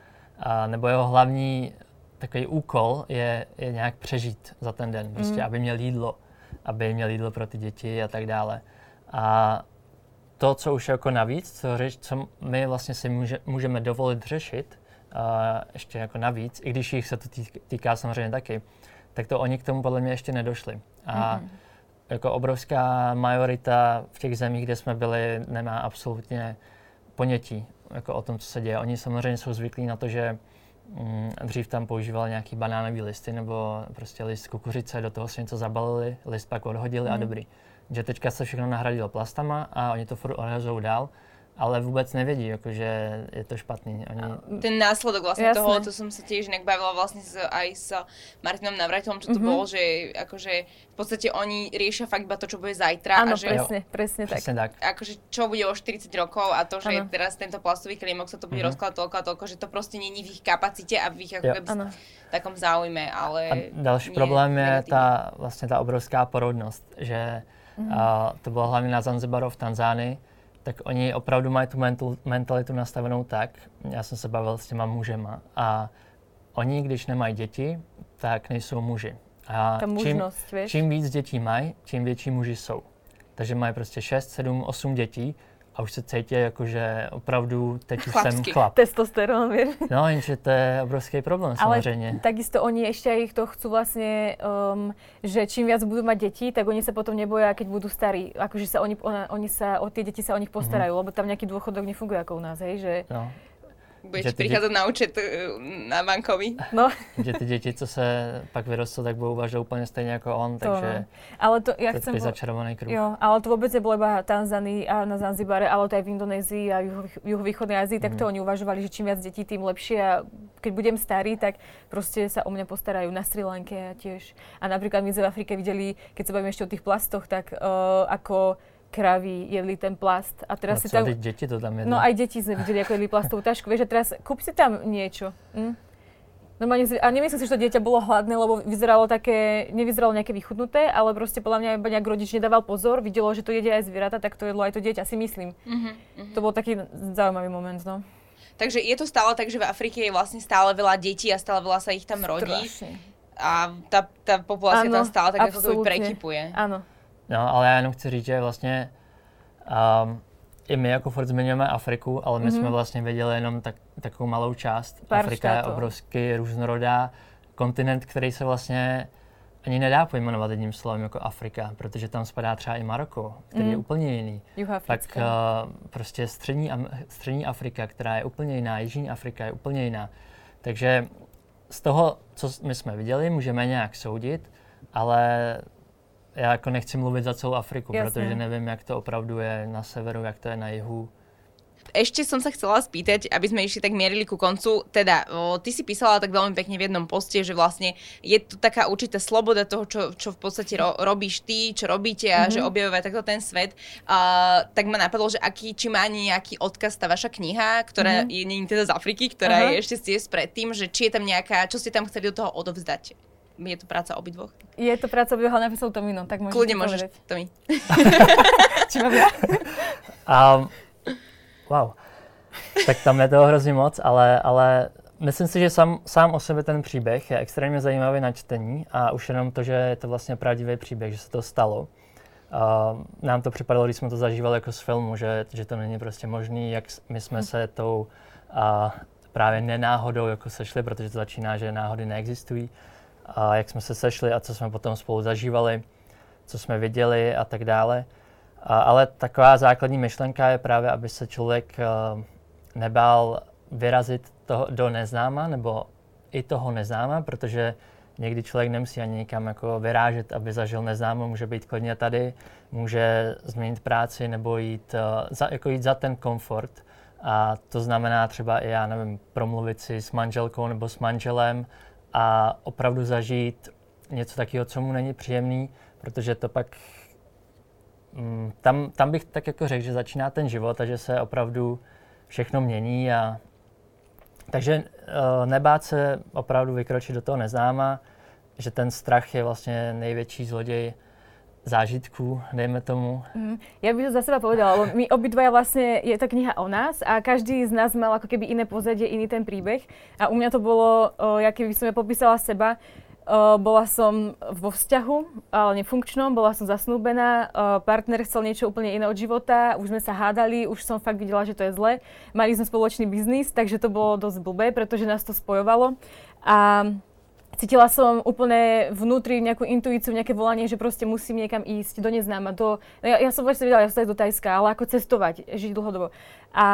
uh, nebo jeho hlavní takový úkol je, je nějak přežít za ten den, prostě, mm. aby měl jídlo, aby měl jídlo pro ty děti a tak dále. A to, co už jako navíc, co, řeš, co my vlastně si může, můžeme dovolit řešit, uh, ještě jako navíc, i když jich se to týká, samozřejmě taky, tak to oni k tomu podle mě ještě nedošli. A mm-hmm. jako obrovská majorita v těch zemích, kde jsme byli, nemá absolutně ponětí jako o tom, co se děje. Oni samozřejmě jsou zvyklí na to, že mm, dřív tam používali nějaký banánový listy nebo prostě list kukuřice, do toho si něco zabalili, list pak odhodili mm. a mhm. dobrý že teďka se všechno nahradilo plastama a oni to furt odhazují dál ale vůbec nevědí, jakože je to špatný. Oni... Ten následok vlastně Jasne. toho, to som sa tiež inak bavila vlastne s, aj s Martinom Navratilom, čo to mm-hmm. bol, že akože v podstate oni riešia fakt iba to, čo bude zajtra. Áno, a že, presne, presne, presne tak. tak. Akože čo bude o 40 rokov a to, že ano. teraz tento plastový klímok sa to bude mm-hmm. rozkladať toľko a toľko, že to proste není v ich kapacite a v ich ako keby takom záujme, ale... A další problém je tá, vlastne tá obrovská porodnosť, že mm-hmm. a to bylo hlavně na Zanzibaru v Tanzánii, tak oni opravdu mají tu mental, mentalitu nastavenou tak, já jsem se bavil s těma mužema a oni, když nemají děti, tak nejsou muži. A Ta mužnost, čím, čím víc dětí mají, tím větší muži jsou. Takže mají prostě 6, 7, 8 dětí a už se cítí jako, že opravdu teď Chlapský. jsem chlap. Testosterón, vieš. No, jenže to je obrovský problém Ale samozřejmě. takisto oni ešte aj to chcú vlastne, um, že čím viac budú mať deti, tak oni sa potom neboja, keď budú starí. Akože sa oni, ona, oni sa, o tie deti sa o nich postarajú, mm-hmm. lebo tam nejaký dôchodok nefunguje ako u nás, hej, že... No budeš prichádzať na účet uh, na bankovi. No. že ty děti, co se pak vyrostou, tak budou uvažovat úplně stejně jako on, to, takže ale to, ja to chcem... začarovaný kruh. Jo, ale to vôbec nebolo iba Tanzanii a na Zanzibare, ale to aj v Indonézii a juho, juhovýchodnej Ázii, mm. tak to mhm. oni uvažovali, že čím viac detí, tým lepšie a keď budem starý, tak proste sa o mňa postarajú na Sri Lanke a tiež. A napríklad my sme v Afrike videli, keď sa bavíme ešte o tých plastoch, tak uh, ako kravy jedli ten plast. A teraz no, si tam... deti to tam jedli. No aj deti sme videli, ako jedli plastovú tašku. Vieš, a teraz kúp si tam niečo. Hm? Normálne, a nemyslím si, že to dieťa bolo hladné, lebo vyzeralo také, nevyzeralo nejaké vychudnuté, ale proste podľa mňa iba nejak rodič nedával pozor, videlo, že to jedia aj zvieratá, tak to jedlo aj to dieťa, si myslím. Uh-huh, uh-huh. To bol taký zaujímavý moment, no. Takže je to stále tak, že v Afrike je vlastne stále veľa detí a stále veľa sa ich tam rodí. Strašne. A tá, tá populácia ano, tam stále tak ako prekypuje. Áno. No, ale já jenom chci říct, že vlastně um, i my jako furt zmiňujeme Afriku, ale my mm-hmm. jsme vlastně viděli jenom tak, takovou malou část. Pár Afrika štátov. je obrovský různorodá kontinent, který se vlastně ani nedá pojmenovat jedním slovem jako Afrika, protože tam spadá třeba i Maroko, který mm. je úplně jiný. Tak uh, prostě střední, střední Afrika, která je úplně jiná, Jižní Afrika je úplně jiná. Takže z toho, co my jsme viděli, můžeme nějak soudit, ale já jako nechci mluvit za celou Afriku, Jasne. protože nevím, jak to opravdu je na severu, jak to je na jihu. Ešte som sa chcela spýtať, aby sme išli tak mierili ku koncu. Teda, o, ty si písala tak veľmi pekne v jednom poste, že vlastne je tu taká určitá sloboda toho, čo, čo v podstate ro, robíš ty, čo robíte a mm-hmm. že objavuje takto ten svet. Uh, tak ma napadlo, že aký, či má nejaký odkaz tá vaša kniha, ktorá mm-hmm. je nie teda z Afriky, ktorá uh-huh. je ešte z predtým, že či je tam nejaká, čo ste tam chceli do toho odovzdať je to práca obidvoch? Je to práca obidvoch, ale napísal Tomino, tak môžeš Kľudne môžeš, Tomi. Či mám ja? Um, wow. Tak tam je toho hrozně moc, ale, ale myslím si, že sám, sám o sobě ten příběh je extrémně zajímavý na čtení a už jenom to, že je to vlastně pravdivý příběh, že se to stalo. Uh, nám to připadalo, když jsme to zažívali jako z filmu, že, že to není prostě možný, jak my jsme se tou uh, právě nenáhodou jako sešli, protože to začíná, že náhody neexistují a jak jsme se sešli a co jsme potom spolu zažívali, co jsme viděli a tak dále. A, ale taková základní myšlenka je právě, aby se člověk uh, nebál vyrazit toho, do neznáma nebo i toho neznáma, protože někdy člověk nemusí ani nikam jako vyrážet, aby zažil neznámo, může být klidně tady, může změnit práci nebo jít, uh, za, jako jít za ten komfort. A to znamená třeba i, já nevím, promluvit si s manželkou nebo s manželem a opravdu zažít něco takového, co mu není příjemný, protože to pak mm, tam, tam bych tak jako řekl, že začíná ten život a že se opravdu všechno mění a takže uh, nebát se opravdu vykročit do toho neznáma, že ten strach je vlastně největší zloděj zážitků, dejme tomu. Mm, ja by to za seba povedala, lebo my obidvaja vlastne, je to kniha o nás a každý z nás mal ako keby iné pozadie, iný ten príbeh. A u mňa to bolo, o, ja keby som ja popísala seba, bola som vo vzťahu, ale nefunkčnom, bola som zasnúbená, partner chcel niečo úplne iné od života, už sme sa hádali, už som fakt videla, že to je zle. Mali sme spoločný biznis, takže to bolo dosť blbé, pretože nás to spojovalo. A cítila som úplne vnútri nejakú intuíciu, nejaké volanie, že proste musím niekam ísť do neznáma. Do, ja, ja som vlastne vedela, ja som do Tajska, ale ako cestovať, žiť dlhodobo. A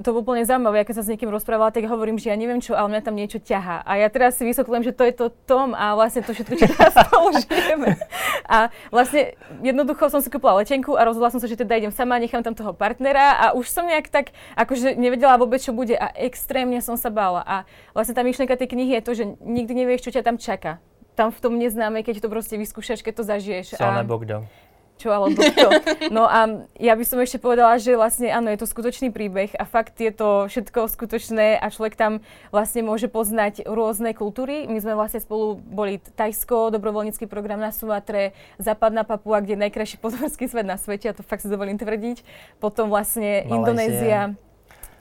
to bolo úplne zaujímavé, keď sa s niekým rozprávala, tak hovorím, že ja neviem čo, ale mňa tam niečo ťaha. A ja teraz si vysvetľujem, že to je to Tom a vlastne to všetko, čo teraz spolu žijeme. A vlastne jednoducho som si kúpila letenku a rozhodla som sa, že teda idem sama, nechám tam toho partnera a už som nejak tak akože nevedela vôbec, čo bude a extrémne som sa bála. A vlastne tá myšlienka tej knihy je to, že nikdy nevieš, čo ťa tam čaká. Tam v tom neznáme, keď to proste vyskúšaš, keď to zažiješ. Co a... kdo čo alebo kto. No a ja by som ešte povedala, že vlastne áno, je to skutočný príbeh a fakt je to všetko skutočné a človek tam vlastne môže poznať rôzne kultúry. My sme vlastne spolu boli Tajsko, dobrovoľnícky program na Sumatre, Západná Papua, kde je najkrajší pozorský svet na svete, a to fakt si dovolím tvrdiť. Potom vlastne Malaysia. Indonézia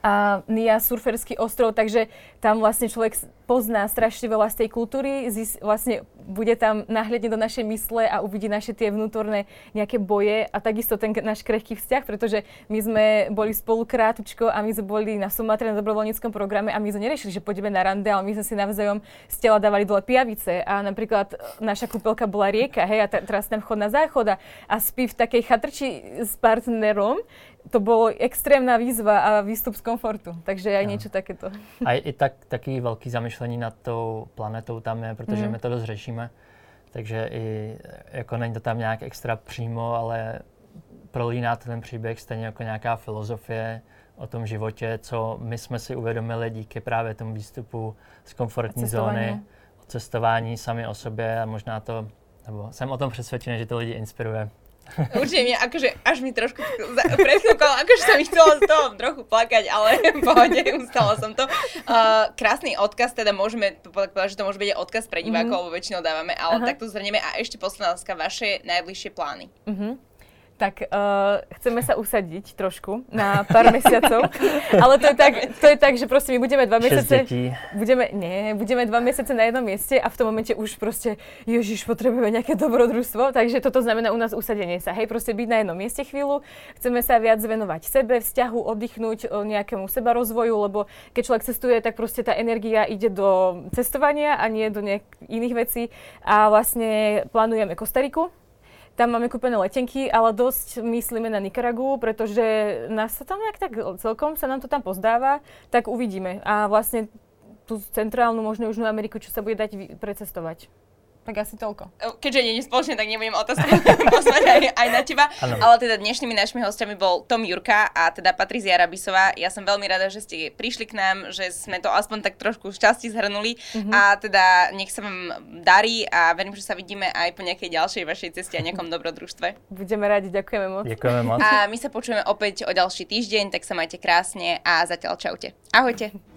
a Nia surferský ostrov, takže tam vlastne človek pozná strašne veľa z tej kultúry, zis, vlastne bude tam nahliadne do našej mysle a uvidí naše tie vnútorné nejaké boje a takisto ten náš krehký vzťah, pretože my sme boli spolu krátučko a my sme boli na Sumatre na dobrovoľníckom programe a my sme neriešili, že pôjdeme na rande, ale my sme si navzájom z tela dávali dole pijavice a napríklad naša kúpelka bola rieka, hej, a teraz tam chod na záchod a spí v takej chatrči s partnerom, to bolo extrémna výzva a výstup z komfortu. Takže aj niečo takéto. A i tak taký velký zamyšlení nad tou planetou tam je, protože mm. my to dost řešíme. Takže i jako není to tam nějak extra přímo, ale prolíná ten příběh stejně jako nějaká filozofie o tom životě, co my jsme si uvědomili díky právě tomu výstupu z komfortní zóny, o cestování sami o sobě a možná to, nebo jsem o tom přesvědčený, že to lidi inspiruje Určite mňa, akože až mi trošku chvíľkou, akože sa mi chcelo z toho trochu plakať, ale v pohode, ustala som to. Uh, krásny odkaz, teda môžeme povedať, že to môže byť odkaz pre divákov, mm-hmm. lebo väčšinou dávame, ale uh-huh. takto zhrnieme. A ešte posledná vaše najbližšie plány. Uh-huh. Tak uh, chceme sa usadiť trošku na pár mesiacov, ale to je, tak, to je tak, že proste my budeme dva mesiace... Budeme, nie, budeme dva mesiace na jednom mieste a v tom momente už proste, ježiš, potrebujeme nejaké dobrodružstvo, takže toto znamená u nás usadenie sa, hej, proste byť na jednom mieste chvíľu, chceme sa viac venovať sebe, vzťahu, oddychnúť nejakému seba rozvoju, lebo keď človek cestuje, tak proste tá energia ide do cestovania a nie do nejakých iných vecí. A vlastne plánujeme Kostariku, tam máme kúpené letenky, ale dosť myslíme na Nikaragu, pretože nás sa tam nejak tak celkom sa nám to tam pozdáva, tak uvidíme. A vlastne tú centrálnu, možno Južnú Ameriku, čo sa bude dať precestovať. Tak asi toľko. Keďže nie je spoločne, tak nebudem otázku poslať aj, aj na teba. Ano. Ale teda dnešnými našimi hostiami bol Tom Jurka a teda Patrizia Rabisová. Ja som veľmi rada, že ste prišli k nám, že sme to aspoň tak trošku šťastí zhrnuli. Mm-hmm. A teda nech sa vám darí a verím, že sa vidíme aj po nejakej ďalšej vašej ceste a nejakom dobrodružstve. Budeme radi, ďakujeme moc. Ďakujeme moc. A my sa počujeme opäť o ďalší týždeň, tak sa majte krásne a zatiaľ čaute. Ahojte.